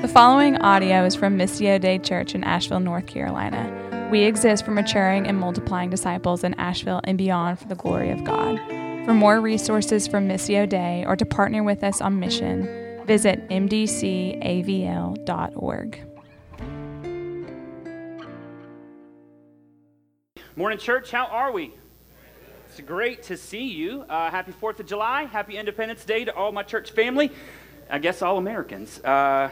The following audio is from Missio Dei Church in Asheville, North Carolina. We exist for maturing and multiplying disciples in Asheville and beyond for the glory of God. For more resources from Missio Dei or to partner with us on mission, visit mdcavl.org. Morning, church. How are we? It's great to see you. Uh, happy 4th of July. Happy Independence Day to all my church family. I guess all Americans. Uh,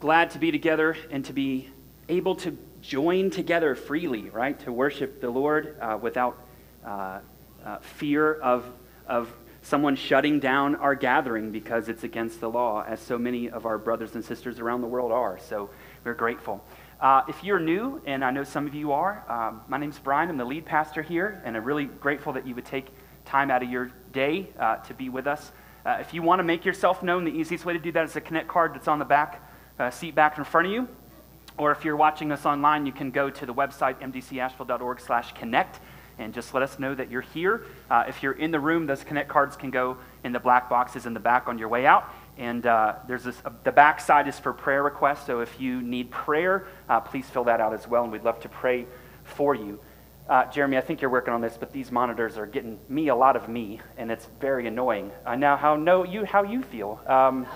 glad to be together and to be able to join together freely, right? To worship the Lord uh, without uh, uh, fear of, of someone shutting down our gathering because it's against the law, as so many of our brothers and sisters around the world are. So we're grateful. Uh, if you're new, and I know some of you are, um, my name's Brian. I'm the lead pastor here, and I'm really grateful that you would take time out of your day uh, to be with us. Uh, if you want to make yourself known, the easiest way to do that is a Connect card that's on the back uh, seat back in front of you. Or if you're watching us online, you can go to the website mdcashville.org slash connect and just let us know that you're here. Uh, if you're in the room, those Connect cards can go in the black boxes in the back on your way out. And uh, there's this, uh, the back side is for prayer requests. So if you need prayer, uh, please fill that out as well, and we'd love to pray for you. Uh, Jeremy, I think you're working on this, but these monitors are getting me a lot of me, and it's very annoying. I now how know you how you feel. Um,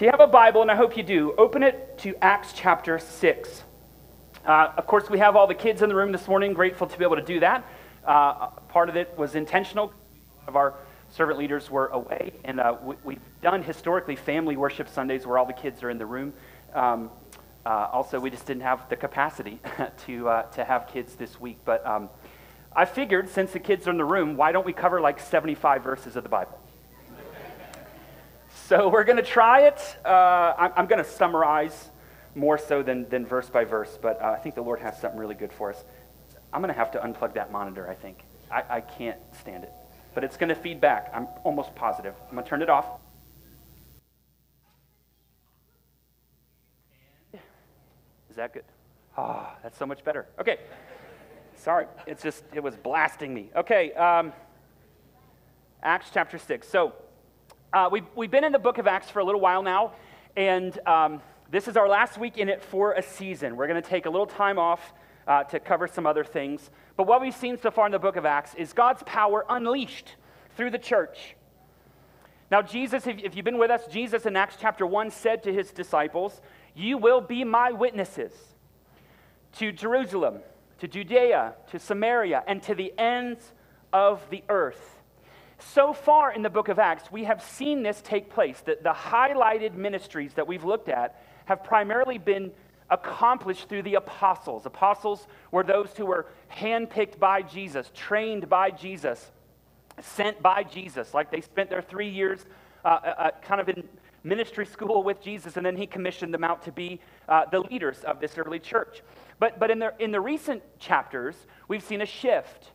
if you have a Bible, and I hope you do, open it to Acts chapter six. Uh, of course, we have all the kids in the room this morning. Grateful to be able to do that. Uh, part of it was intentional. Of our servant leaders were away, and uh, we, have done historically family worship Sundays where all the kids are in the room. Um, uh, also, we just didn't have the capacity to, uh, to have kids this week. But um, I figured since the kids are in the room, why don't we cover like 75 verses of the Bible? So we're going to try it. Uh, I'm, I'm going to summarize more so than, than verse by verse, but uh, I think the Lord has something really good for us. I'm going to have to unplug that monitor, I think. I, I can't stand it but it's going to feed back. I'm almost positive. I'm going to turn it off. Is that good? Ah, oh, that's so much better. Okay. Sorry, it's just, it was blasting me. Okay, um, Acts chapter 6. So, uh, we've, we've been in the book of Acts for a little while now, and um, this is our last week in it for a season. We're going to take a little time off uh, to cover some other things. But what we've seen so far in the book of Acts is God's power unleashed through the church. Now, Jesus, if you've been with us, Jesus in Acts chapter 1 said to his disciples, You will be my witnesses to Jerusalem, to Judea, to Samaria, and to the ends of the earth. So far in the book of Acts, we have seen this take place. That the highlighted ministries that we've looked at have primarily been accomplished through the apostles. Apostles were those who were handpicked by Jesus, trained by Jesus, sent by Jesus. Like they spent their three years uh, uh, uh, kind of in ministry school with Jesus, and then he commissioned them out to be uh, the leaders of this early church. But, but in, the, in the recent chapters, we've seen a shift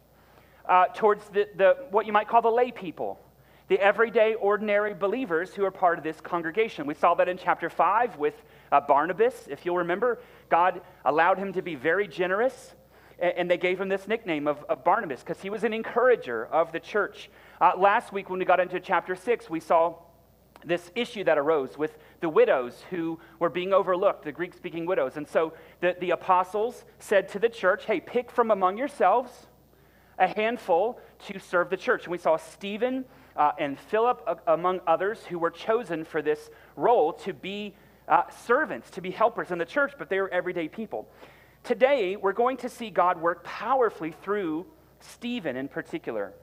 uh, towards the, the, what you might call the lay people the everyday, ordinary believers who are part of this congregation. We saw that in chapter 5 with uh, Barnabas. If you'll remember, God allowed him to be very generous, and, and they gave him this nickname of, of Barnabas because he was an encourager of the church. Uh, last week, when we got into chapter 6, we saw this issue that arose with the widows who were being overlooked, the Greek speaking widows. And so the, the apostles said to the church, hey, pick from among yourselves a handful to serve the church. And we saw Stephen uh, and Philip, uh, among others, who were chosen for this role to be uh, servants, to be helpers in the church, but they were everyday people. Today, we're going to see God work powerfully through Stephen in particular.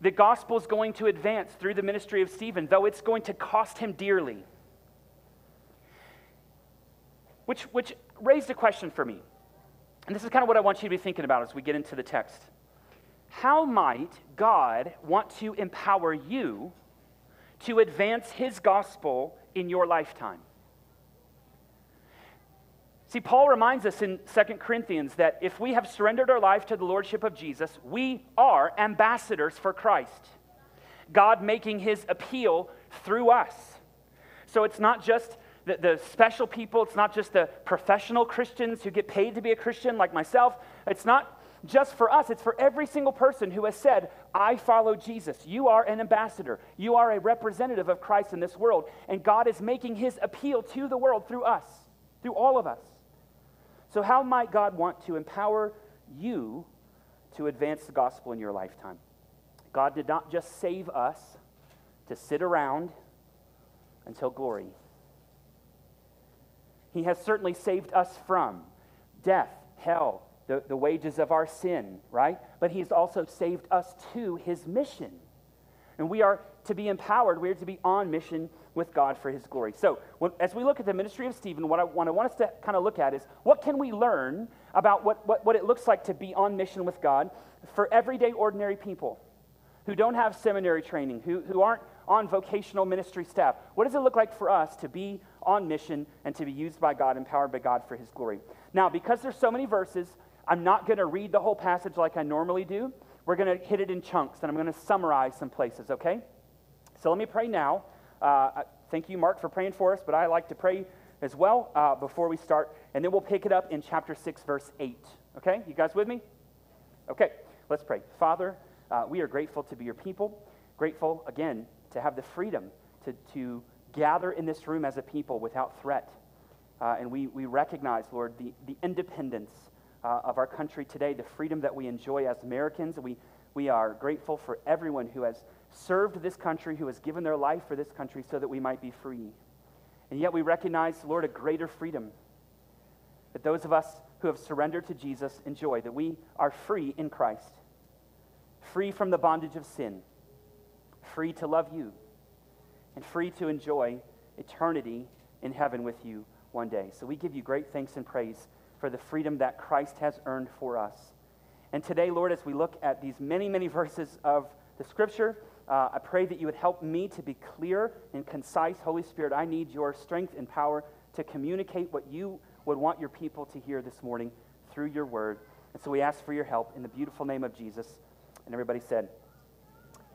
The gospel is going to advance through the ministry of Stephen, though it's going to cost him dearly. Which, which raised a question for me. And this is kind of what I want you to be thinking about as we get into the text. How might God want to empower you to advance his gospel in your lifetime? See, Paul reminds us in 2 Corinthians that if we have surrendered our life to the Lordship of Jesus, we are ambassadors for Christ. God making his appeal through us. So it's not just the, the, special people, it's not just the professional Christians who get paid to be a Christian like myself. It's not just for us, it's for every single person who has said, I follow Jesus. You are an ambassador, you are a representative of Christ in this world. And God is making his appeal to the world through us, through all of us. So, how might God want to empower you to advance the gospel in your lifetime? God did not just save us to sit around until glory. He has certainly saved us from death, hell, the, the wages of our sin, right? But He's also saved us to His mission. And we are to be empowered, we are to be on mission with God for His glory. So, when, as we look at the ministry of Stephen, what I, what I want us to kind of look at is what can we learn about what, what, what it looks like to be on mission with God for everyday, ordinary people who don't have seminary training, who, who aren't on vocational ministry staff? What does it look like for us to be on mission and to be used by God, empowered by God for His glory? Now, because there's so many verses, I'm not going to read the whole passage like I normally do. We're going to hit it in chunks, and I'm going to summarize some places, okay? So let me pray now. Uh, thank you, Mark, for praying for us, but I like to pray as well uh, before we start, and then we'll pick it up in chapter 6, verse 8. Okay? You guys with me? Okay, let's pray. Father, uh, we are grateful to be your people, grateful, again, to have the freedom to, to gather in this room as a people without threat. Uh, and we, we recognize, Lord, the, the independence uh, of our country today, the freedom that we enjoy as Americans. We, we are grateful for everyone who has served this country, who has given their life for this country so that we might be free. And yet we recognize, Lord, a greater freedom that those of us who have surrendered to Jesus enjoy, that we are free in Christ, free from the bondage of sin free to love you, and free to enjoy eternity in heaven with you one day. So we give you great thanks and praise for the freedom that Christ has earned for us. And today, Lord, as we look at these many, many verses of the scripture, uh, I pray that you would help me to be clear and concise. Holy Spirit, I need your strength and power to communicate what you would want your people to hear this morning through your word. And so we ask for your help in the beautiful name of Jesus. And everybody said,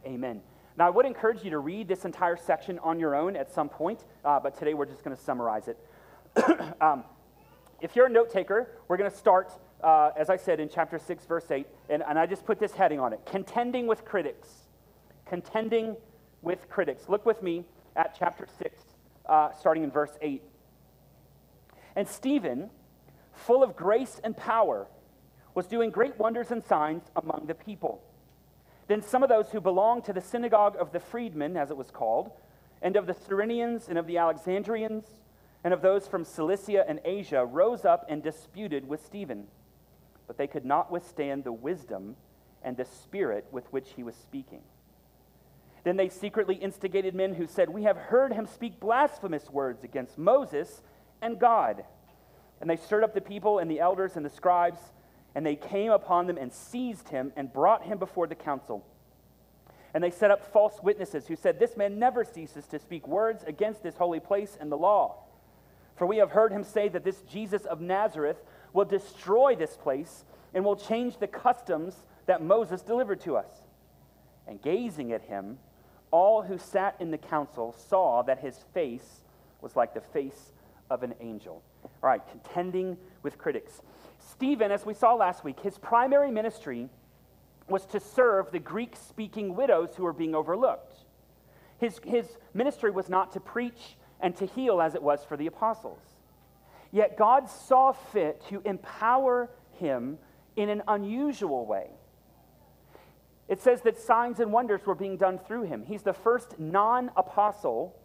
Amen. Now, I would encourage you to read this entire section on your own at some point, uh, but today we're just going to summarize it. um, if you're a note taker, we're going to start, uh, as I said, in chapter 6, verse 8, and, and I just put this heading on it Contending with Critics. Contending with Critics. Look with me at chapter 6, uh, starting in verse 8. And Stephen, full of grace and power, was doing great wonders and signs among the people. Then some of those who belonged to the synagogue of the freedmen, as it was called, and of the Cyrenians and of the Alexandrians, and of those from Cilicia and Asia, rose up and disputed with Stephen. But they could not withstand the wisdom and the spirit with which he was speaking. Then they secretly instigated men who said, We have heard him speak blasphemous words against Moses and God. And they stirred up the people and the elders and the scribes and they came upon them and seized him and brought him before the council. And they set up false witnesses who said, This man never ceases to speak words against this holy place and the law. For we have heard him say that this Jesus of Nazareth will destroy this place and will change the customs that Moses delivered to us. And gazing at him, all who sat in the council saw that his face was like the face of an angel. All right, contending with critics. Stephen, as we saw last week, his primary ministry was to serve the Greek speaking widows who were being overlooked. His, his ministry was not to preach and to heal as it was for the apostles. Yet God saw fit to empower him in an unusual way. It says that signs and wonders were being done through him. He's the first non apostle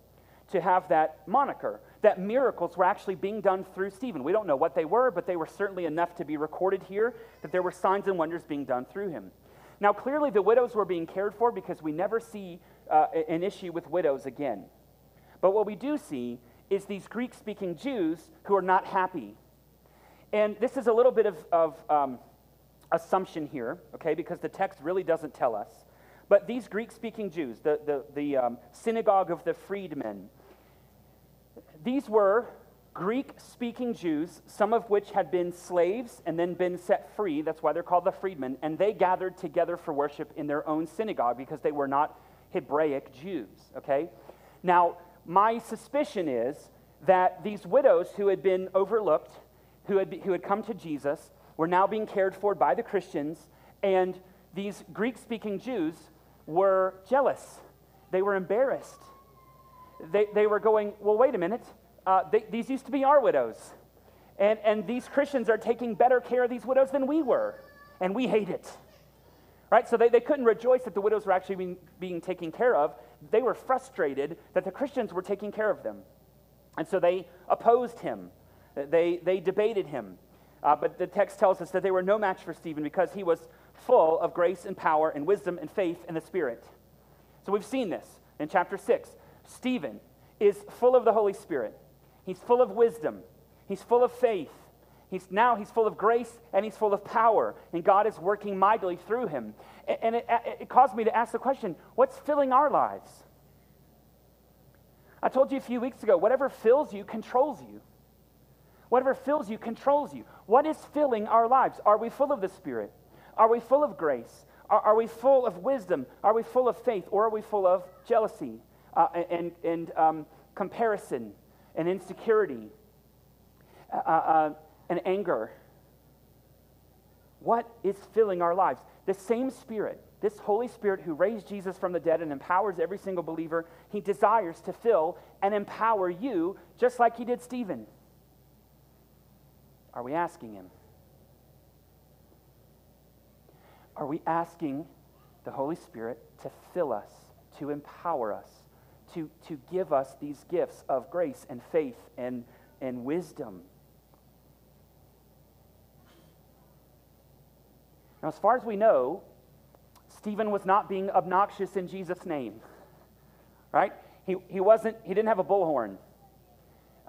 to have that moniker that miracles were actually being done through Stephen. We don't know what they were, but they were certainly enough to be recorded here that there were signs and wonders being done through him. Now, clearly, the widows were being cared for because we never see uh, an issue with widows again. But what we do see is these Greek speaking Jews who are not happy. And this is a little bit of, of um, assumption here, okay, because the text really doesn't tell us. But these Greek speaking Jews, the, the, the um, synagogue of the freedmen, these were Greek speaking Jews, some of which had been slaves and then been set free. That's why they're called the freedmen. And they gathered together for worship in their own synagogue because they were not Hebraic Jews, okay? Now, my suspicion is that these widows who had been overlooked, who had, who had come to Jesus, were now being cared for by the Christians, and these Greek speaking Jews were jealous. They were embarrassed. They, they were going, Well, wait a minute. Uh, they, these used to be our widows. And, and these Christians are taking better care of these widows than we were. And we hate it. Right? So they, they couldn't rejoice that the widows were actually being, being taken care of. They were frustrated that the Christians were taking care of them. And so they opposed him. They, they debated him. Uh, but the text tells us that they were no match for Stephen because he was full of grace and power and wisdom and faith in the Spirit. So we've seen this in chapter 6. Stephen is full of the Holy Spirit, he's full of wisdom, he's full of faith. He's, now he's full of grace and he's full of power, and God is working mightily through him. And, it, it caused me to ask the question what's filling our lives? I told you a few weeks ago whatever fills you controls you. Whatever fills you controls you. What is filling our lives? Are we full of the Spirit? Are we full of grace? Are, are we full of wisdom? Are we full of faith? Or are we full of jealousy uh, and, and um, comparison and insecurity uh, uh, uh, and anger? What is filling our lives? The same Spirit, this Holy Spirit who raised Jesus from the dead and empowers every single believer, he desires to fill and empower you just like he did Stephen. Are we asking him? Are we asking the Holy Spirit to fill us, to empower us, to, to give us these gifts of grace and faith and, and wisdom? Now, as far as we know, Stephen was not being obnoxious in Jesus' name, right? He, he, wasn't, he didn't have a bullhorn.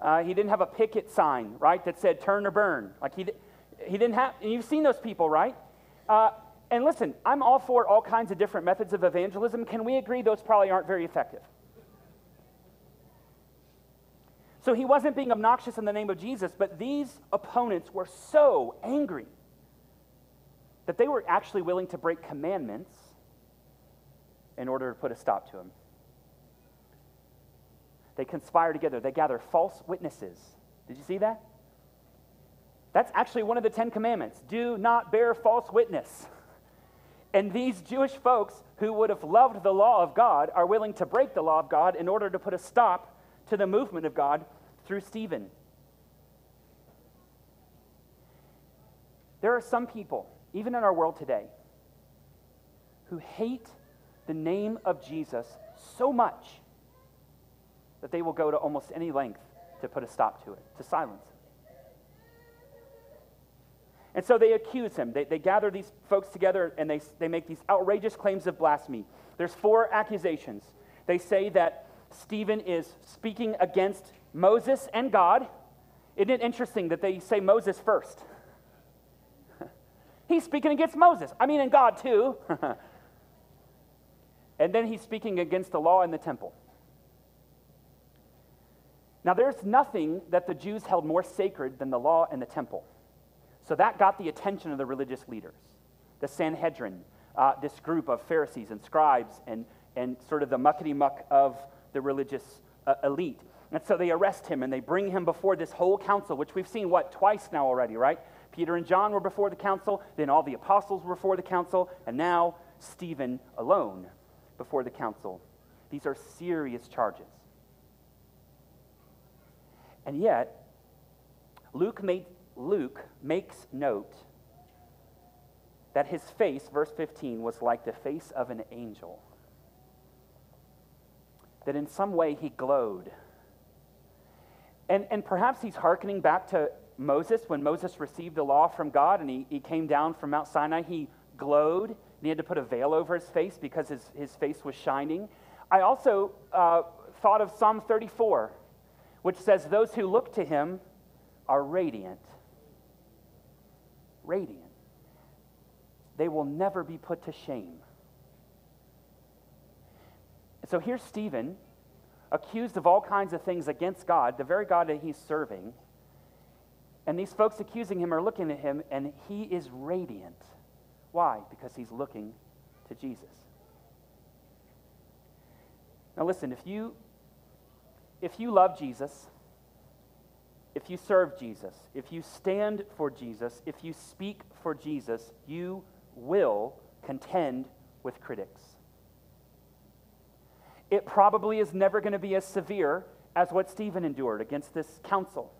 Uh, he didn't have a picket sign, right, that said turn or burn. Like he, he didn't have, and you've seen those people, right? Uh, and listen, I'm all for all kinds of different methods of evangelism. Can we agree those probably aren't very effective? So he wasn't being obnoxious in the name of Jesus, but these opponents were so angry that they were actually willing to break commandments in order to put a stop to him. They conspire together, they gather false witnesses. Did you see that? That's actually one of the Ten Commandments do not bear false witness. And these Jewish folks who would have loved the law of God are willing to break the law of God in order to put a stop to the movement of God through Stephen. There are some people, even in our world today, who hate the name of Jesus so much that they will go to almost any length to put a stop to it, to silence it. And so they accuse him. They, they gather these folks together and they, they make these outrageous claims of blasphemy. There's four accusations. They say that Stephen is speaking against Moses and God. Isn't it interesting that they say Moses first? He's speaking against Moses. I mean, and God too. and then he's speaking against the law and the temple. Now, there's nothing that the Jews held more sacred than the law and the temple. So that got the attention of the religious leaders, the Sanhedrin, uh, this group of Pharisees and scribes and, and sort of the muckety muck of the religious uh, elite. And so they arrest him and they bring him before this whole council, which we've seen, what, twice now already, right? Peter and John were before the council, then all the apostles were before the council, and now Stephen alone before the council. These are serious charges. And yet, Luke made Luke makes note that his face, verse 15, was like the face of an angel. That in some way he glowed. And, and perhaps he's hearkening back to Moses when Moses received the law from God and he, he came down from Mount Sinai. He glowed and he had to put a veil over his face because his, his face was shining. I also uh, thought of Psalm 34, which says, Those who look to him are radiant radiant. They will never be put to shame. so here's Stephen, accused of all kinds of things against God, the very God that he's serving. And these folks accusing him are looking at him, and he is radiant. Why? Because he's looking to Jesus. Now listen, if you if you love Jesus, if you serve Jesus, if you stand for Jesus, if you speak for Jesus, you will contend with critics. It probably is never going to be as severe as what Stephen endured against this council.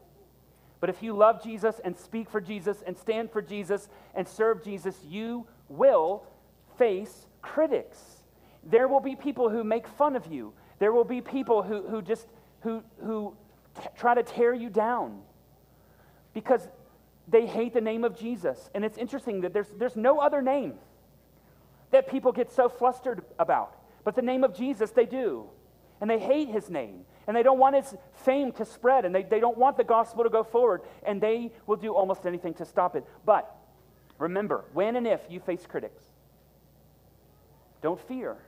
But if you love Jesus and speak for Jesus and stand for Jesus and serve Jesus, you will face critics. There will be people who make fun of you. There will be people who, who just who, who t- try to tear you down because they hate the name of Jesus. And it's interesting that there's, there's no other name that people get so flustered about. But the name of Jesus, they do. And they hate his name. And they don't want his fame to spread. And they, they don't want the gospel to go forward. And they will do almost anything to stop it. But remember, when and if you face critics, don't fear.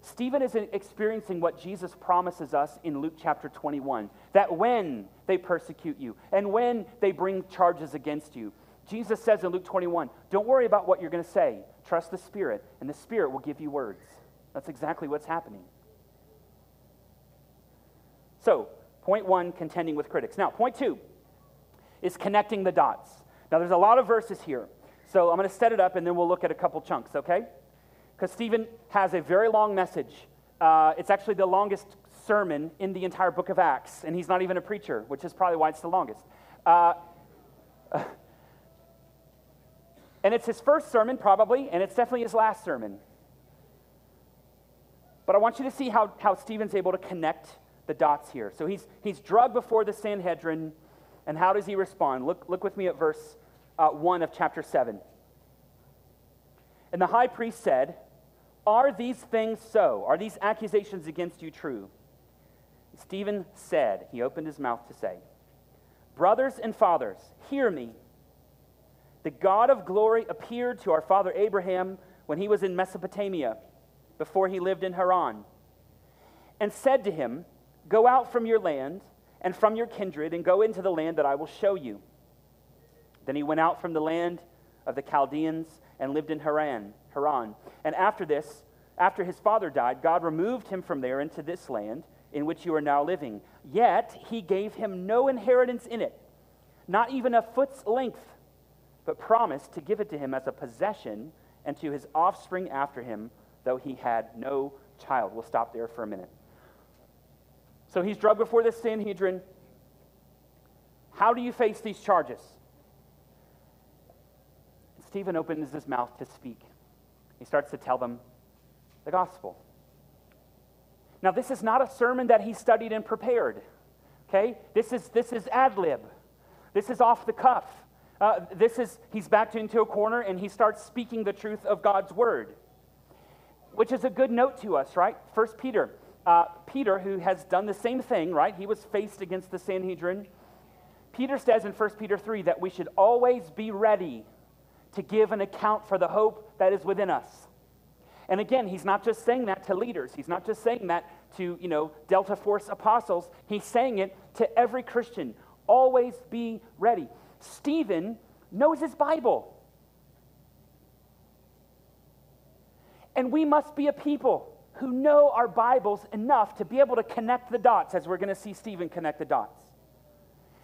Stephen is experiencing what Jesus promises us in Luke chapter 21 that when they persecute you and when they bring charges against you, Jesus says in Luke 21, don't worry about what you're going to say. Trust the Spirit, and the Spirit will give you words. That's exactly what's happening. So, point one, contending with critics. Now, point two is connecting the dots. Now, there's a lot of verses here. So, I'm going to set it up and then we'll look at a couple chunks, okay? because Stephen has a very long message. Uh, it's actually the longest sermon in the entire book of Acts, and he's not even a preacher, which is probably why it's the longest. Uh, and it's his first sermon, probably, and it's definitely his last sermon. But I want you to see how, how Stephen's able to connect the dots here. So he's, he's drugged before the Sanhedrin, and how does he respond? Look, look with me at verse uh, 1 of chapter 7. And the high priest said, Are these things so? Are these accusations against you true? Stephen said, he opened his mouth to say, Brothers and fathers, hear me. The God of glory appeared to our father Abraham when he was in Mesopotamia, before he lived in Haran, and said to him, Go out from your land and from your kindred, and go into the land that I will show you. Then he went out from the land of the Chaldeans and lived in Haran. Haran. And after this, after his father died, God removed him from there into this land in which you are now living. Yet he gave him no inheritance in it, not even a foot's length, but promised to give it to him as a possession and to his offspring after him, though he had no child. We'll stop there for a minute. So he's drugged before the Sanhedrin. How do you face these charges? Stephen opens his mouth to speak. He starts to tell them the gospel. Now, this is not a sermon that he studied and prepared. Okay? This is, this is ad lib. This is off the cuff. Uh, this is, he's backed into a corner and he starts speaking the truth of God's word, which is a good note to us, right? First Peter. Uh, Peter, who has done the same thing, right? He was faced against the Sanhedrin. Peter says in 1 Peter 3 that we should always be ready to give an account for the hope that is within us. And again, he's not just saying that to leaders. He's not just saying that to, you know, Delta Force apostles. He's saying it to every Christian. Always be ready. Stephen knows his Bible. And we must be a people who know our Bibles enough to be able to connect the dots, as we're going to see Stephen connect the dots.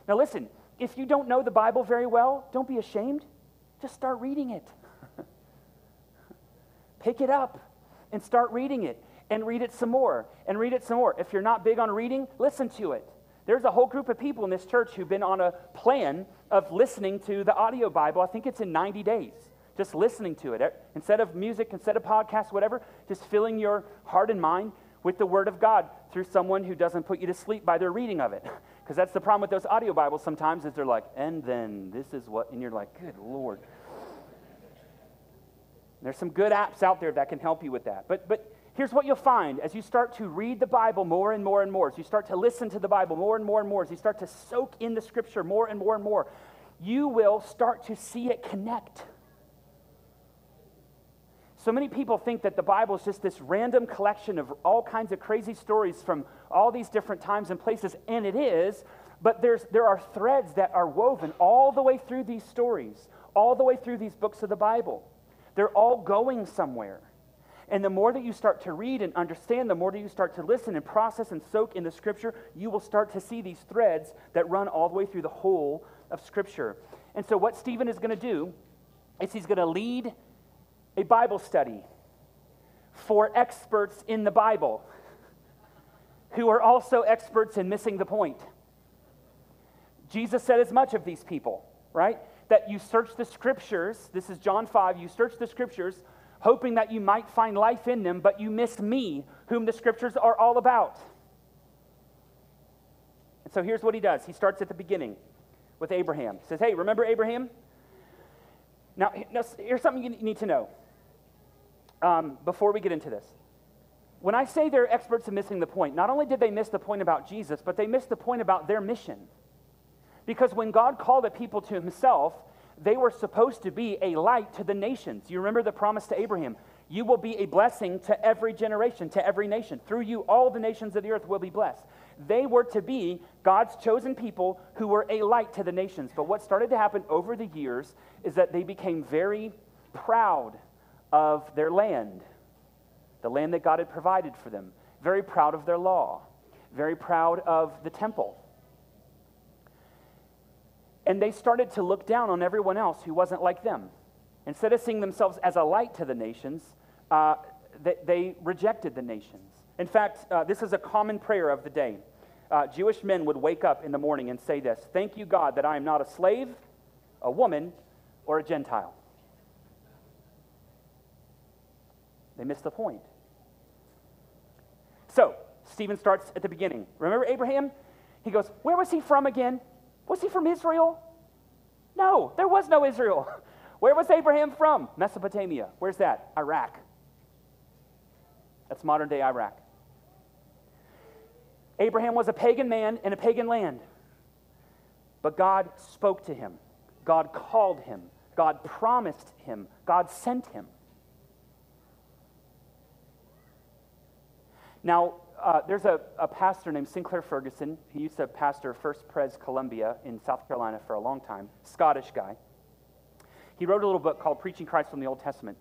Now, listen, if you don't know the Bible very well, don't be ashamed. Just start reading it. Pick it up and start reading it and read it some more and read it some more. If you're not big on reading, listen to it. There's a whole group of people in this church who've been on a plan of listening to the audio Bible. I think it's in 90 days. Just listening to it. Instead of music, instead of podcasts, whatever, just filling your heart and mind with the Word of God through someone who doesn't put you to sleep by their reading of it. Because that's the problem with those audio Bibles sometimes is they're like, and then this is what, and you're like, good Lord. There's some good apps out there that can help you with that. But, but here's what you'll find as you start to read the Bible more and more and more, as you start to listen to the Bible more and more and more, as you start to soak in the scripture more and more and more, you will start to see it connect. So many people think that the Bible is just this random collection of all kinds of crazy stories from all these different times and places, and it is, but there's, there are threads that are woven all the way through these stories, all the way through these books of the Bible. They're all going somewhere. And the more that you start to read and understand, the more that you start to listen and process and soak in the scripture, you will start to see these threads that run all the way through the whole of scripture. And so, what Stephen is going to do is he's going to lead a Bible study for experts in the Bible who are also experts in missing the point. Jesus said as much of these people, right? That you search the scriptures, this is John 5, you search the scriptures hoping that you might find life in them, but you miss me, whom the scriptures are all about. And so here's what he does he starts at the beginning with Abraham. He says, Hey, remember Abraham? Now, here's something you need to know um, before we get into this. When I say they're experts in missing the point, not only did they miss the point about Jesus, but they missed the point about their mission. Because when God called a people to himself, they were supposed to be a light to the nations. You remember the promise to Abraham you will be a blessing to every generation, to every nation. Through you, all the nations of the earth will be blessed. They were to be God's chosen people who were a light to the nations. But what started to happen over the years is that they became very proud of their land, the land that God had provided for them, very proud of their law, very proud of the temple. And they started to look down on everyone else who wasn't like them. Instead of seeing themselves as a light to the nations, uh, they, they, rejected the nations. In fact, uh, this is a common prayer of the day. Uh, Jewish men would wake up in the morning and say this Thank you, God, that I am not a slave, a woman, or a Gentile. They missed the point. So, Stephen starts at the beginning. Remember Abraham? He goes, Where was he from again? Was he from Israel? No, there was no Israel. Where was Abraham from? Mesopotamia. Where's that? Iraq. That's modern day Iraq. Abraham was a pagan man in a pagan land. But God spoke to him, God called him, God promised him, God sent him. Now, uh, there's a, a, pastor named Sinclair Ferguson. He used to pastor First Pres Columbia in South Carolina for a long time, Scottish guy. He wrote a little book called Preaching Christ from the Old Testament.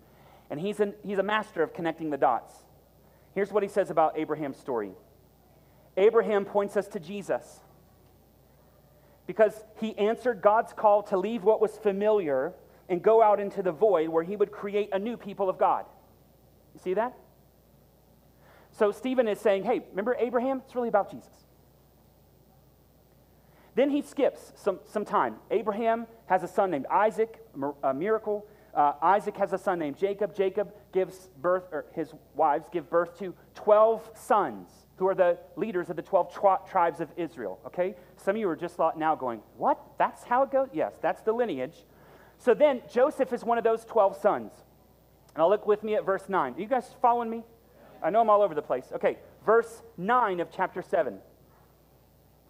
And he's, an, he's a master of connecting the dots. Here's what he says about Abraham's story Abraham points us to Jesus because he answered God's call to leave what was familiar and go out into the void where he would create a new people of God. You see that? So Stephen is saying, hey, remember Abraham? It's really about Jesus. Then he skips some, some time. Abraham has a son named Isaac, a miracle. Uh, Isaac has a son named Jacob. Jacob gives birth, or his wives give birth to 12 sons who are the leaders of the 12 tri- tribes of Israel. Okay? Some of you are just now going, what? That's how it goes? Yes, that's the lineage. So then Joseph is one of those 12 sons. I'll look with me at verse 9. Are you guys following me? I know I'm all over the place. Okay, verse 9 of chapter 7.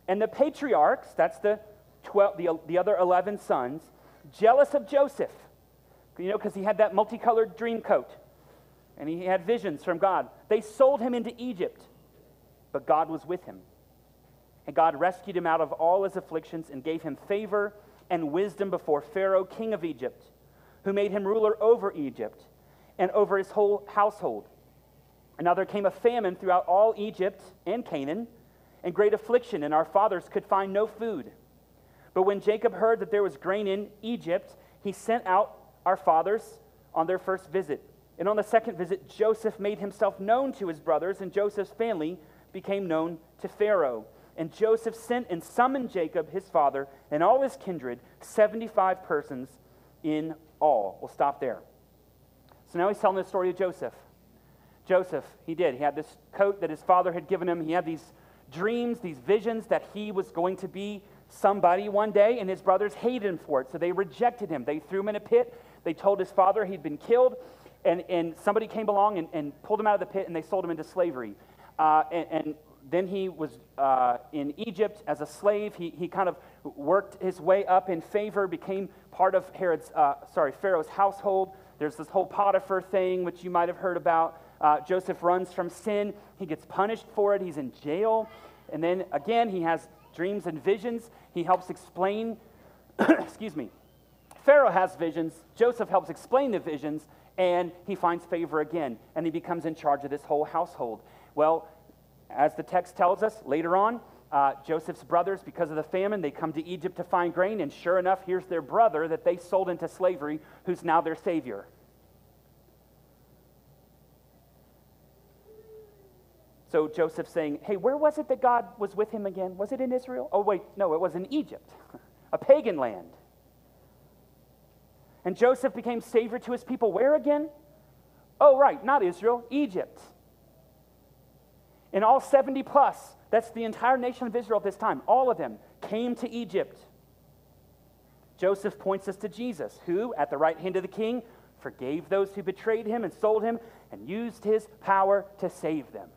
And the patriarchs, that's the, 12, the, the other 11 sons, jealous of Joseph, you know, because he had that multicolored dream coat and he had visions from God. They sold him into Egypt, but God was with him. And God rescued him out of all his afflictions and gave him favor and wisdom before Pharaoh, king of Egypt, who made him ruler over Egypt and over his whole household. And now there came a famine throughout all Egypt and Canaan, and great affliction, and our fathers could find no food. But when Jacob heard that there was grain in Egypt, he sent out our fathers on their first visit. And on the second visit, Joseph made himself known to his brothers, and Joseph's family became known to Pharaoh. And Joseph sent and summoned Jacob, his father, and all his kindred, 75 persons in all. We'll stop there. So now he's telling the story of Joseph. Joseph, he did. He had this coat that his father had given him. He had these dreams, these visions that he was going to be somebody one day, and his brothers hated him for it. So they rejected him. They threw him in a pit. They told his father he'd been killed, and, and somebody came along and, and pulled him out of the pit, and they sold him into slavery. Uh, and, and, then he was uh, in Egypt as a slave. He, he kind of worked his way up in favor, became part of Herod's, uh, sorry, Pharaoh's household. There's this whole Potiphar thing, which you might have heard about. Uh, Joseph runs from sin. He gets punished for it. He's in jail. And then again, he has dreams and visions. He helps explain, excuse me. Pharaoh has visions. Joseph helps explain the visions. and he finds favor again, and he becomes in charge of this whole household. Well, as the text tells us later on, uh, Joseph's brothers, because of the famine, they come to Egypt to find grain, and sure enough, here's their brother that they sold into slavery, who's now their savior. So Joseph's saying, Hey, where was it that God was with him again? Was it in Israel? Oh, wait, no, it was in Egypt, a pagan land. And Joseph became savior to his people. Where again? Oh, right, not Israel, Egypt. And all 70 plus, that's the entire nation of Israel at this time, all of them came to Egypt. Joseph points us to Jesus, who, at the right hand of the king, forgave those who betrayed him and sold him and used his power to save them.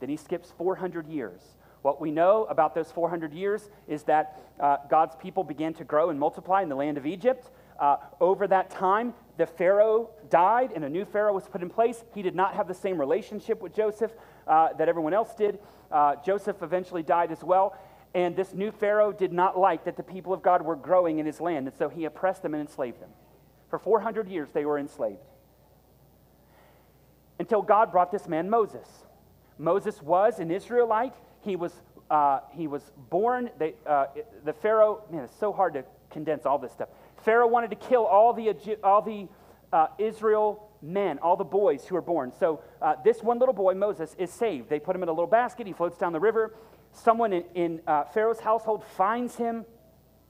Then he skips 400 years. What we know about those 400 years is that uh, God's people began to grow and multiply in the land of Egypt. Uh, over that time, the Pharaoh died and a new Pharaoh was put in place. He did not have the same relationship with Joseph uh, that everyone else did. Uh, Joseph eventually died as well. And this new Pharaoh did not like that the people of God were growing in his land, and so he oppressed them and enslaved them. For 400 years, they were enslaved. Until God brought this man, Moses. Moses was an Israelite. He was, uh, he was born, they, uh, the Pharaoh, man, it's so hard to condense all this stuff. Pharaoh wanted to kill all the, all the uh, Israel men, all the boys who were born. So uh, this one little boy, Moses, is saved. They put him in a little basket. He floats down the river. Someone in, in uh, Pharaoh's household finds him.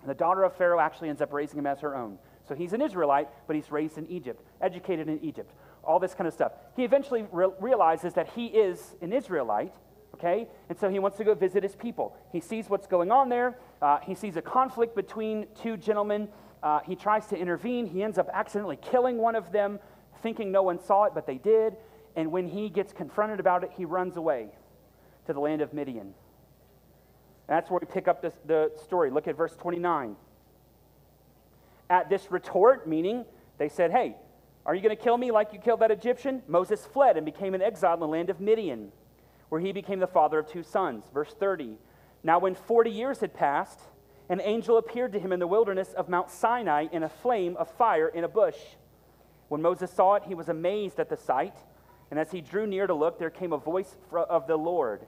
The daughter of Pharaoh actually ends up raising him as her own. So he's an Israelite, but he's raised in Egypt, educated in Egypt all this kind of stuff. He eventually re- realizes that he is an Israelite, okay? And so he wants to go visit his people. He sees what's going on there. Uh, he sees a conflict between two gentlemen. Uh, he tries to intervene. He ends up accidentally killing one of them, thinking no one saw it, but they did. And when he gets confronted about it, he runs away to the land of Midian. That's where we pick up this, the story. Look at verse 29. At this retort, meaning they said, Hey, are you going to kill me like you killed that Egyptian? Moses fled and became an exile in the land of Midian, where he became the father of two sons. Verse 30. Now, when 40 years had passed, an angel appeared to him in the wilderness of Mount Sinai in a flame of fire in a bush. When Moses saw it, he was amazed at the sight. And as he drew near to look, there came a voice of the Lord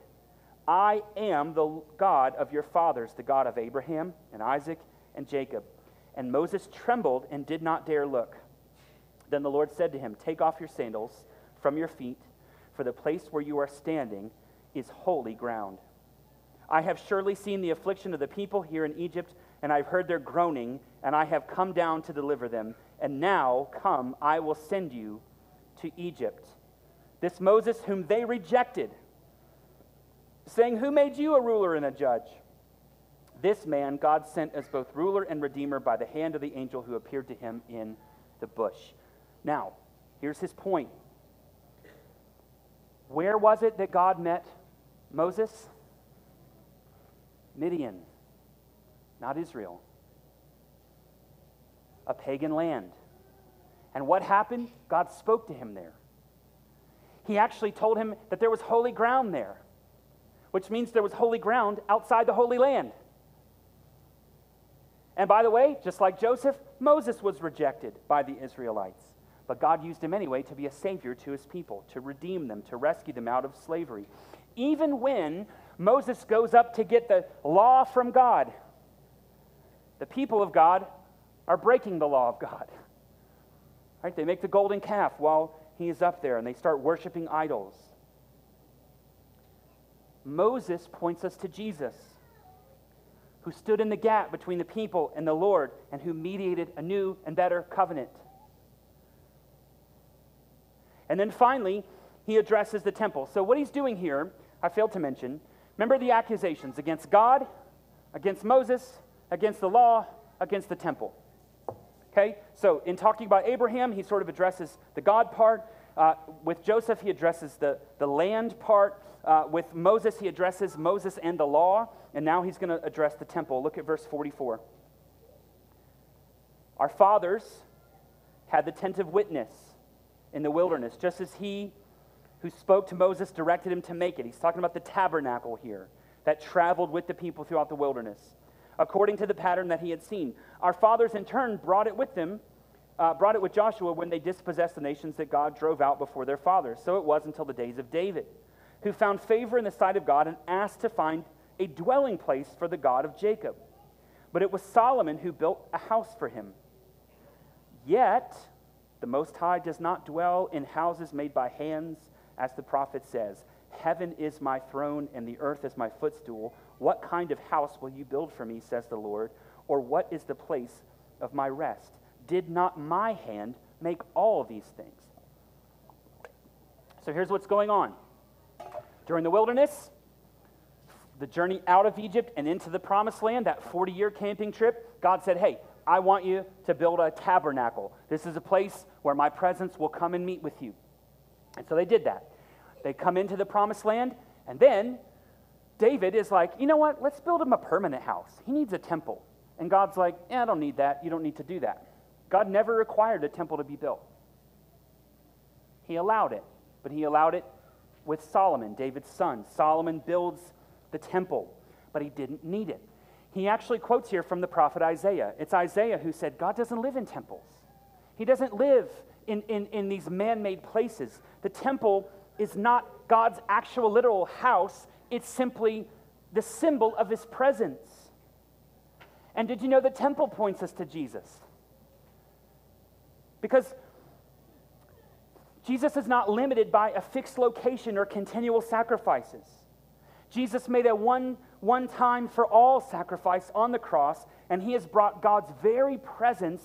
I am the God of your fathers, the God of Abraham and Isaac and Jacob. And Moses trembled and did not dare look. Then the Lord said to him, Take off your sandals from your feet, for the place where you are standing is holy ground. I have surely seen the affliction of the people here in Egypt, and I've heard their groaning, and I have come down to deliver them. And now, come, I will send you to Egypt. This Moses, whom they rejected, saying, Who made you a ruler and a judge? This man God sent as both ruler and redeemer by the hand of the angel who appeared to him in the bush. Now, here's his point. Where was it that God met Moses? Midian, not Israel. A pagan land. And what happened? God spoke to him there. He actually told him that there was holy ground there, which means there was holy ground outside the Holy Land. And by the way, just like Joseph, Moses was rejected by the Israelites. But God used him anyway to be a savior to his people, to redeem them, to rescue them out of slavery. Even when Moses goes up to get the law from God, the people of God are breaking the law of God. Right? They make the golden calf while he is up there and they start worshiping idols. Moses points us to Jesus, who stood in the gap between the people and the Lord and who mediated a new and better covenant. And then finally, he addresses the temple. So, what he's doing here, I failed to mention, remember the accusations against God, against Moses, against the law, against the temple. Okay? So, in talking about Abraham, he sort of addresses the God part. Uh, with Joseph, he addresses the, the land part. Uh, with Moses, he addresses Moses and the law. And now he's going to address the temple. Look at verse 44. Our fathers had the tent of witness in the wilderness, just as he who spoke to Moses directed him to make it. He's talking about the tabernacle here that traveled with the people throughout the wilderness, according to the pattern that he had seen. Our fathers, in turn, brought it with them uh, brought it with Joshua when they dispossessed the nations that God drove out before their fathers. So it was until the days of David, who found favor in the sight of God and asked to find a dwelling place for the God of Jacob. But it was Solomon who built a house for him. Yet, the Most High does not dwell in houses made by hands, as the prophet says Heaven is my throne, and the earth is my footstool. What kind of house will you build for me, says the Lord? Or what is the place of my rest? Did not my hand make all these things? So here's what's going on. During the wilderness, the journey out of Egypt and into the promised land, that 40 year camping trip, God said, Hey, I want you to build a tabernacle. This is a place where my presence will come and meet with you. And so they did that. They come into the promised land, and then David is like, you know what? Let's build him a permanent house. He needs a temple. And God's like, yeah, I don't need that. You don't need to do that. God never required a temple to be built. He allowed it, but he allowed it with Solomon, David's son. Solomon builds the temple, but he didn't need it. He actually quotes here from the prophet Isaiah. It's Isaiah who said, God doesn't live in temples, He doesn't live in, in, in these man made places. The temple is not God's actual literal house, it's simply the symbol of His presence. And did you know the temple points us to Jesus? Because Jesus is not limited by a fixed location or continual sacrifices. Jesus made a one, one time for all sacrifice on the cross, and he has brought God's very presence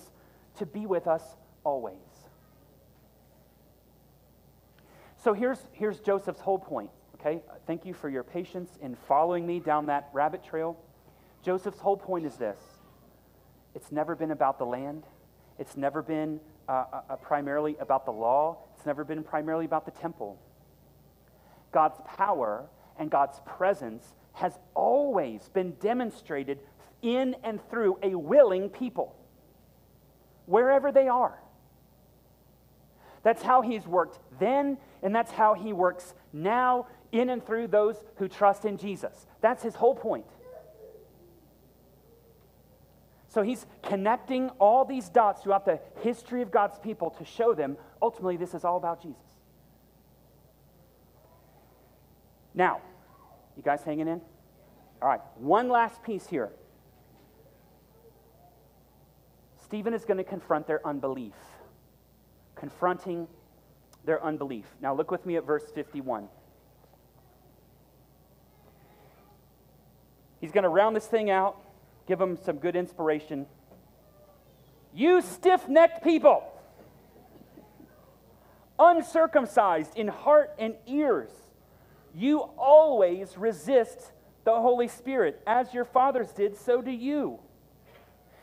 to be with us always. So here's, here's Joseph's whole point, okay? Thank you for your patience in following me down that rabbit trail. Joseph's whole point is this it's never been about the land, it's never been uh, uh, uh primarily about the law, it's never been primarily about the temple. God's power and God's presence has always been demonstrated in and through a willing people, wherever they are. That's how He's worked then, and that's how He works now in and through those who trust in Jesus. That's His whole point. So He's connecting all these dots throughout the history of God's people to show them ultimately this is all about Jesus. Now, you guys hanging in? All right, one last piece here. Stephen is going to confront their unbelief, confronting their unbelief. Now, look with me at verse 51. He's going to round this thing out, give them some good inspiration. You stiff necked people, uncircumcised in heart and ears you always resist the Holy Spirit. As your fathers did, so do you.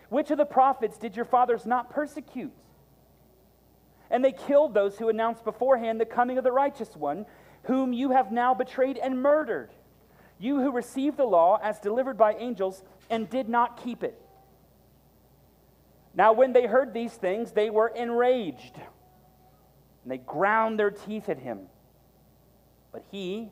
Which of the prophets did your fathers not persecute? And they killed those who announced beforehand the coming of the righteous one, whom you have now betrayed and murdered. You who received the law as delivered by angels and did not keep it. Now, when they heard these things, they were enraged, and they ground their teeth at him. But he,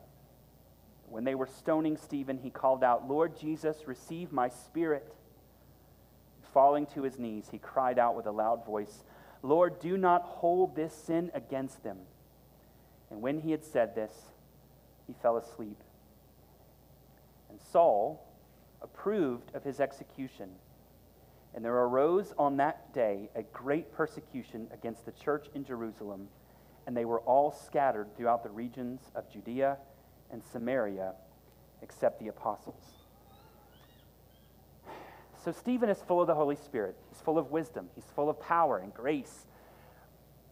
When they were stoning Stephen, he called out, Lord Jesus, receive my spirit. Falling to his knees, he cried out with a loud voice, Lord, do not hold this sin against them. And when he had said this, he fell asleep. And Saul approved of his execution. And there arose on that day a great persecution against the church in Jerusalem, and they were all scattered throughout the regions of Judea and Samaria except the apostles. So Stephen is full of the Holy Spirit. He's full of wisdom. He's full of power and grace.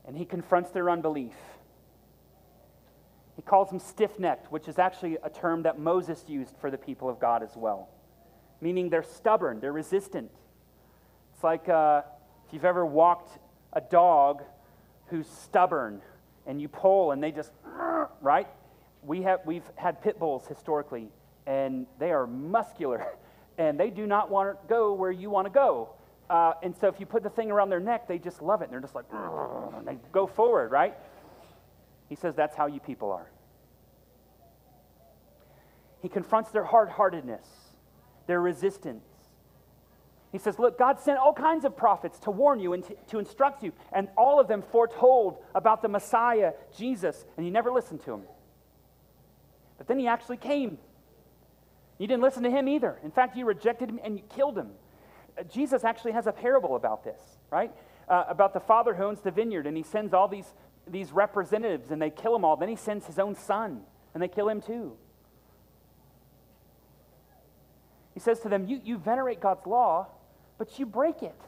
And he confronts their unbelief. He calls them stiff necked, which is actually a term that Moses used for the people of God as well, meaning they're stubborn, they're resistant. It's like uh, if you've ever walked a dog who's stubborn and you pull and they just, right? We have, we've had pit bulls historically, and they are muscular, and they do not want to go where you want to go. Uh, and so if you put the thing around their neck, they just love it. They're just like, and they go forward, right? He says that's how you people are. He confronts their hard heartedness, their resistance. He says, Look, God sent all kinds of prophets to warn you and to, to, instruct you, and all of them foretold about the Messiah, Jesus, and you never listened to him. But then he actually came. You didn't listen to him either. In fact, you rejected him and you killed him. Uh, Jesus actually has a parable about this, right? Uh, about the father who owns the vineyard, and he sends all these, these representatives and they kill them all. Then he sends his own son, and they kill him too. He says to them, You, you venerate God's law, but you break it.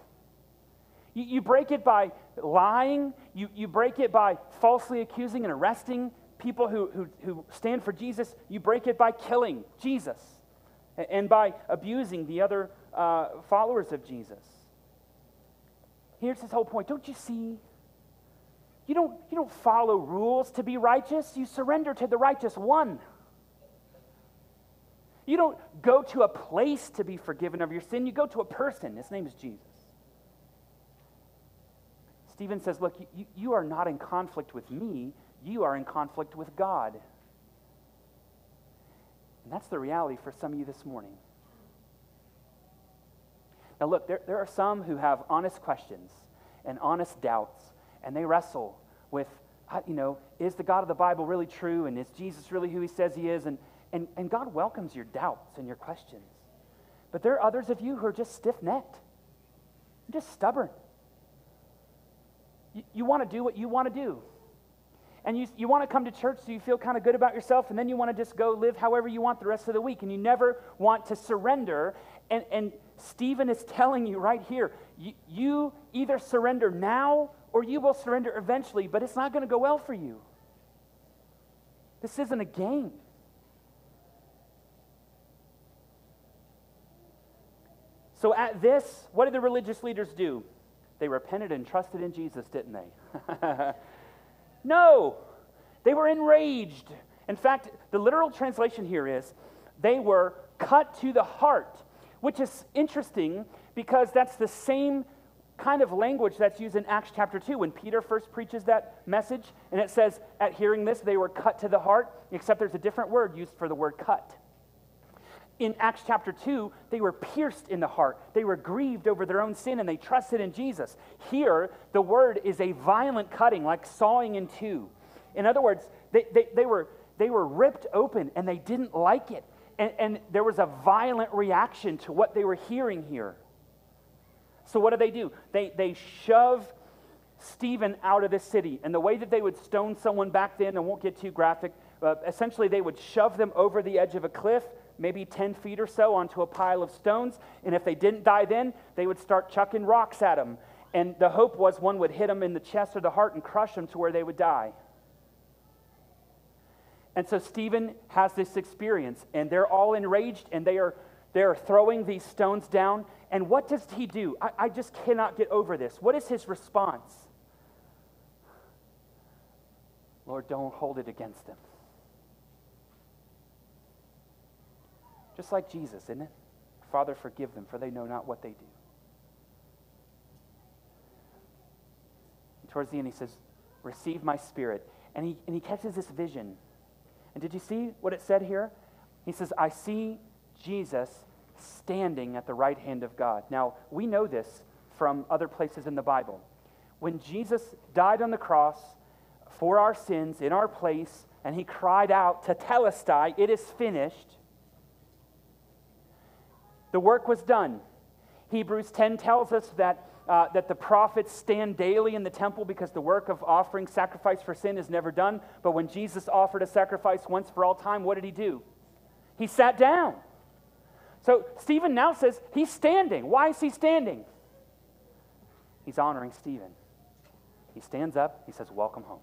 You, you break it by lying, you, you break it by falsely accusing and arresting people who, who, who stand for Jesus. You break it by killing Jesus and by abusing the other uh, followers of Jesus. Here's his whole point. Don't you see? You don't, you don't follow rules to be righteous, you surrender to the righteous one. You don't go to a place to be forgiven of your sin, you go to a person. His name is Jesus. Stephen says, Look, you, you are not in conflict with me, you are in conflict with God. And that's the reality for some of you this morning. Now, look, there, there are some who have honest questions and honest doubts, and they wrestle with, uh, you know, is the God of the Bible really true? And is Jesus really who he says he is? And, and, and God welcomes your doubts and your questions. But there are others of you who are just stiff necked, just stubborn. You, you want to do what you want to do. And you, you want to come to church so you feel kind of good about yourself, and then you want to just go live however you want the rest of the week. And you never want to surrender. And, and Stephen is telling you right here you, you either surrender now or you will surrender eventually, but it's not going to go well for you. This isn't a game. So at this, what did the religious leaders do? They repented and trusted in Jesus, didn't they? no, they were enraged. In fact, the literal translation here is they were cut to the heart, which is interesting because that's the same kind of language that's used in Acts chapter 2 when Peter first preaches that message. And it says, at hearing this, they were cut to the heart, except there's a different word used for the word cut in Acts chapter 2, they were pierced in the heart. They were grieved over their own sin and they trusted in Jesus. Here, the word is a violent cutting, like sawing in two. In other words, they, they, they, were, they were ripped open and they didn't like it. And, and there was a violent reaction to what they were hearing here. So, what do they do? They, they shove Stephen out of the city. And the way that they would stone someone back then, I won't get too graphic, uh, essentially they would shove them over the edge of a cliff maybe 10 feet or so onto a pile of stones. And if they didn't die then, they would start chucking rocks at them. And the hope was one would hit them in the chest or the heart and crush them to where they would die. And so Stephen has this experience, and they're all enraged, and they are, they are throwing these stones down. And what does he do? I, I just cannot get over this. What is his response? Lord, don't hold it against them. Just like Jesus, isn't it? Father, forgive them, for they know not what they do. And towards the end, he says, Receive my spirit. And he, and he catches this vision. And did you see what it said here? He says, I see Jesus standing at the right hand of God. Now, we know this from other places in the Bible. When Jesus died on the cross for our sins in our place, and he cried out, to Tetelestai, it is finished the work was done. Hebrews 10 tells us that, uh, that the prophets stand daily in the temple because the work of offering sacrifice for sin is never done. But when Jesus offered a sacrifice once for all time, what did he do? He sat down. So Stephen now says he's standing. Why is he standing? He's honoring Stephen. He stands up, he says, Welcome home.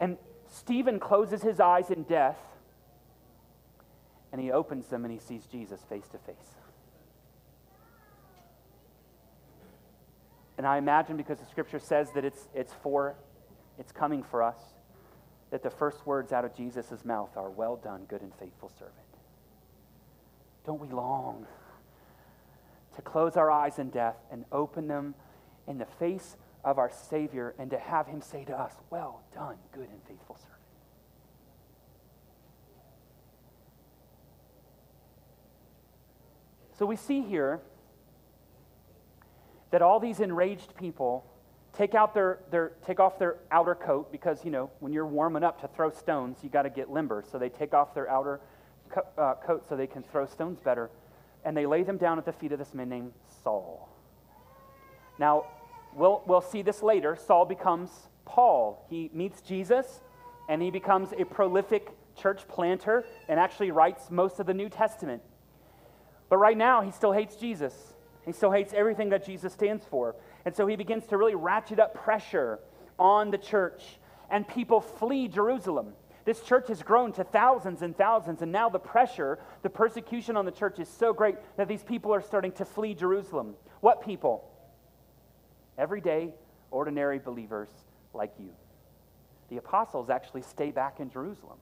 And Stephen closes his eyes in death and he opens them and he sees Jesus face to face. And I imagine because the scripture says that it's, it's for it's coming for us, that the first words out of Jesus' mouth are, Well done, good and faithful servant. Don't we long to close our eyes in death and open them in the face of our Savior and to have Him say to us, Well done, good and faithful servant? So we see here that all these enraged people take out their, their take off their outer coat because you know when you're warming up to throw stones you got to get limber. So they take off their outer co- uh, coat so they can throw stones better and they lay them down at the feet of this man named saul. Now we'll, we'll see this later. Saul becomes paul. He meets jesus and he becomes a prolific church planter and actually writes most of the new testament but right now he still hates jesus he still hates everything that Jesus stands for. And so he begins to really ratchet up pressure on the church, and people flee Jerusalem. This church has grown to thousands and thousands, and now the pressure, the persecution on the church is so great that these people are starting to flee Jerusalem. What people? Everyday, ordinary believers like you. The apostles actually stay back in Jerusalem,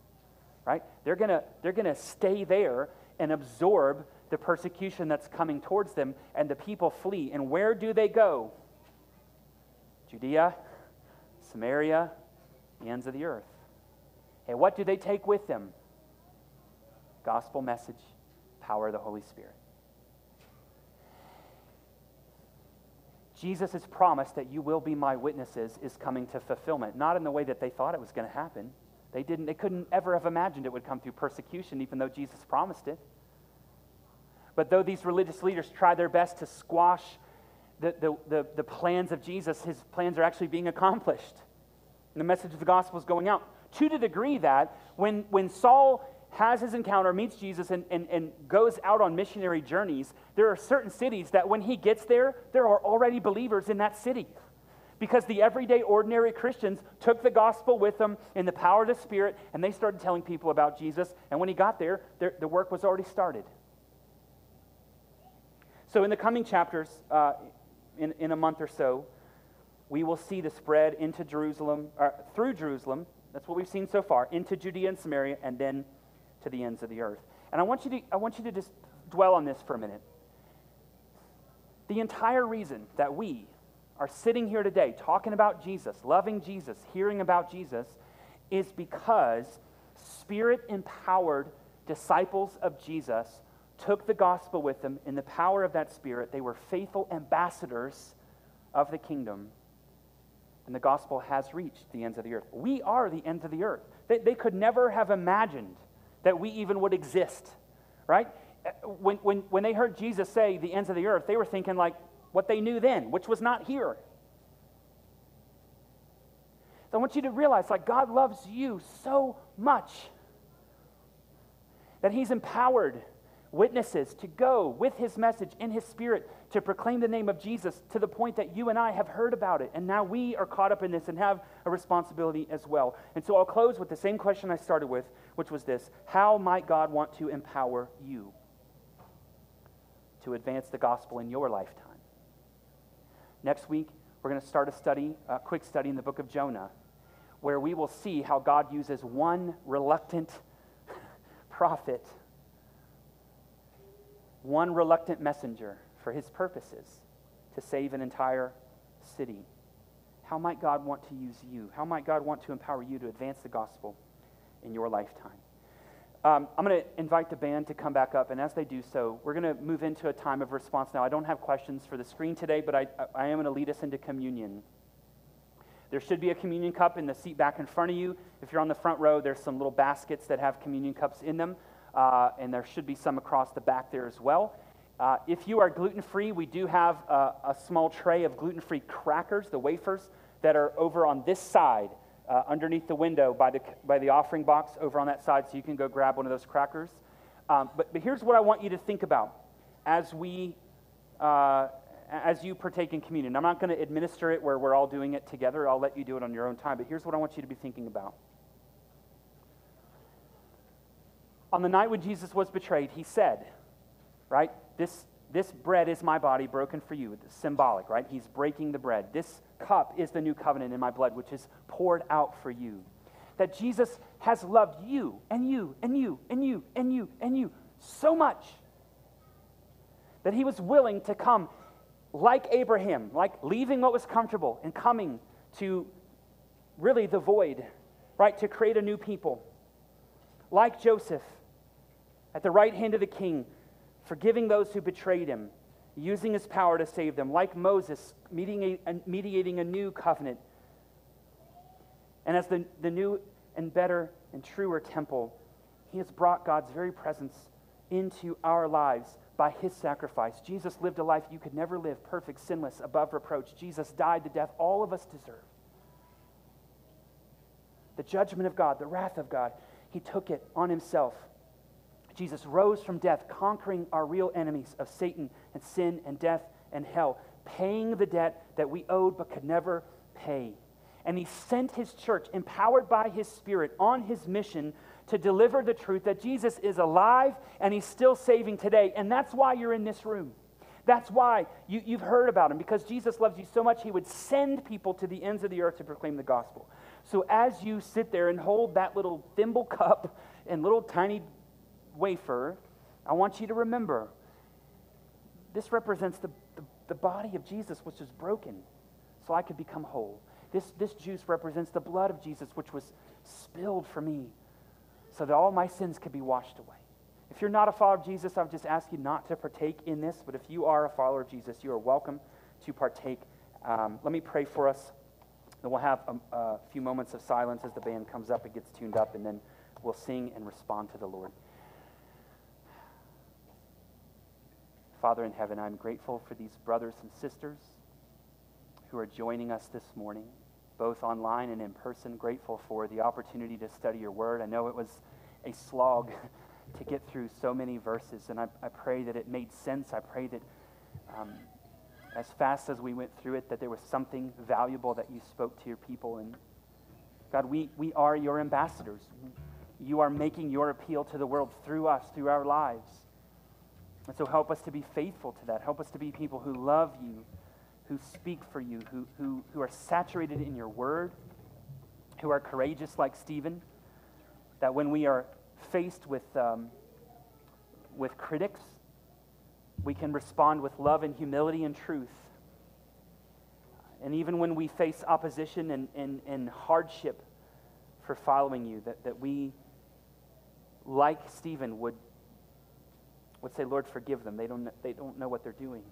right? They're going to they're going to stay there and absorb the persecution that's coming towards them, and the people flee. And where do they go? Judea, Samaria, the ends of the earth. And what do they take with them? Gospel message, power of the Holy Spirit. Jesus' promise that you will be my witnesses is coming to fulfillment, not in the way that they thought it was going to happen. They didn't they couldn't ever have imagined it would come through persecution even though Jesus promised it. But though these religious leaders try their best to squash the, the, the, the, plans of Jesus, his plans are actually being accomplished. And the message of the gospel is going out. To the degree that when, when Saul has his encounter, meets Jesus, and, and, and goes out on missionary journeys, there are certain cities that when he gets there, there are already believers in that city. Because the everyday, ordinary Christians took the gospel with them in the power of the Spirit, and they started telling people about Jesus. And when he got there, the work was already started. So, in the coming chapters, uh, in, in a month or so, we will see the spread into Jerusalem, or through Jerusalem. That's what we've seen so far, into Judea and Samaria, and then to the ends of the earth. And I want you to, I want you to just dwell on this for a minute. The entire reason that we are sitting here today talking about Jesus, loving Jesus, hearing about Jesus, is because spirit empowered disciples of Jesus took the gospel with them in the power of that Spirit. They were faithful ambassadors of the kingdom. And the gospel has reached the ends of the earth. We are the ends of the earth. They, they could never have imagined that we even would exist, right? When, when, when they heard Jesus say the ends of the earth, they were thinking like what they knew then, which was not here. So I want you to realize like God loves you so much that He's empowered witnesses to go with his message in his spirit to proclaim the name of Jesus to the point that you and I have heard about it. And now we are caught up in this and have a responsibility as well. And so I'll close with the same question I started with, which was this How might God want to empower you to advance the gospel in your lifetime? Next week, we're going to start a study, a quick study in the book of Jonah, where we will see how God uses one reluctant prophet one reluctant messenger for his purposes to save an entire city. How might God want to use you? How might God want to empower you to advance the gospel in your lifetime? Um, I'm going to invite the band to come back up, and as they do so, we're going to move into a time of response now. I don't have questions for the screen today, but I, I am going to lead us into communion. There should be a communion cup in the seat back in front of you. If you're on the front row, there's some little baskets that have communion cups in them uh, and there should be some across the back there as well. Uh, if you are gluten free, we do have a, a small tray of gluten free crackers, the wafers, that are over on this side, uh, underneath the window by the, by the offering box over on that side, so you can go grab one of those crackers. Um, but, but here's what I want you to think about as we. Uh, as you partake in communion. I'm not going to administer it where we're all doing it together. I'll let you do it on your own time. But here's what I want you to be thinking about. On the night when Jesus was betrayed, he said, right, this, this bread is my body broken for you. It's symbolic, right? He's breaking the bread. This, cup is the new covenant in my blood, which is poured out for you. That Jesus has loved you and you and you and you and you and you so much that he was willing to come like Abraham, like leaving what was comfortable and coming to really the void, right, to create a new people. Like Joseph at the right hand of the king, forgiving those who betrayed him, using his power to save them. Like Moses, mediating a new covenant. And as the, the new and better and truer temple, he has brought God's very presence into our lives by his sacrifice. Jesus lived a life you could never live, perfect, sinless, above reproach. Jesus died the death all of us deserve. The judgment of God, the wrath of God, he took it on himself. Jesus rose from death, conquering our real enemies of Satan and sin and death and hell, paying the debt that we owed but could never pay. And he sent his church, empowered by his Spirit, on his mission to deliver the truth that Jesus is alive and he's still saving today. And that's why you're in this room. That's why you, have heard about him, because Jesus loves you so much, he would send people to the ends of the earth to proclaim the gospel. So as you sit there and hold that little thimble cup and little tiny wafer, I want you to remember this represents the, the, the body of Jesus, which is broken, so I could become whole. This, this juice represents the blood of Jesus, which was spilled for me so that all my sins could be washed away. If you're not a follower of Jesus, I would just ask you not to partake in this. But if you are a follower of Jesus, you are welcome to partake. Um, let me pray for us. Then we'll have a, a few moments of silence as the band comes up and gets tuned up, and then we'll sing and respond to the Lord. Father in heaven, I'm grateful for these brothers and sisters who are joining us this morning both online and in person. Grateful for the opportunity to study your word. I know it was a slog to get through so many verses, and I, I pray that it made sense. I pray that um, as fast as we went through it, that there was something valuable that you spoke to your people. And God, we, we are your ambassadors. You are making your appeal to the world through us, through our lives. And so help us to be faithful to that. Help us to be people who love you who speak for you, who, who, who are saturated in your word, who are courageous like Stephen, that when we are faced with, um, with critics, we can respond with love and humility and truth. And even when we face opposition and, and, and hardship for following you, that, that we, like Stephen, would, would say, Lord, forgive them. They don't, they don't know what they're doing.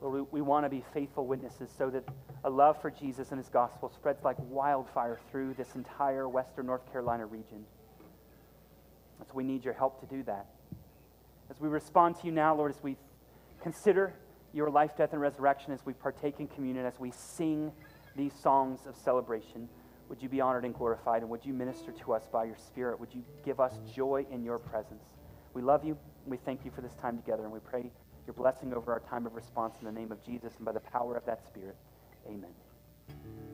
Lord, we, we want to be faithful witnesses so that a love for Jesus and his gospel spreads like wildfire through this entire western North Carolina region. So we need your help to do that. As we respond to you now, Lord, as we consider your life, death, and resurrection, as we partake in communion, as we sing these songs of celebration, would you be honored and glorified? And would you minister to us by your Spirit? Would you give us joy in your presence? We love you. And we thank you for this time together. And we pray your blessing over our time of response in the name of Jesus and by the power of that Spirit. Amen.